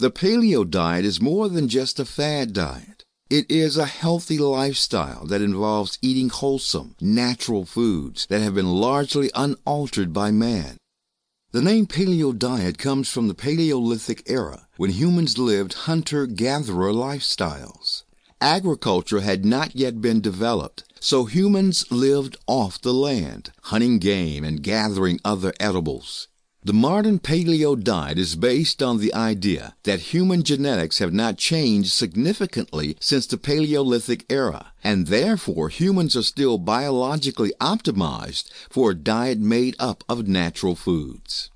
The paleo diet is more than just a fad diet. It is a healthy lifestyle that involves eating wholesome, natural foods that have been largely unaltered by man. The name paleo diet comes from the Paleolithic era when humans lived hunter gatherer lifestyles. Agriculture had not yet been developed, so humans lived off the land, hunting game and gathering other edibles. The modern paleo diet is based on the idea that human genetics have not changed significantly since the Paleolithic era, and therefore humans are still biologically optimized for a diet made up of natural foods.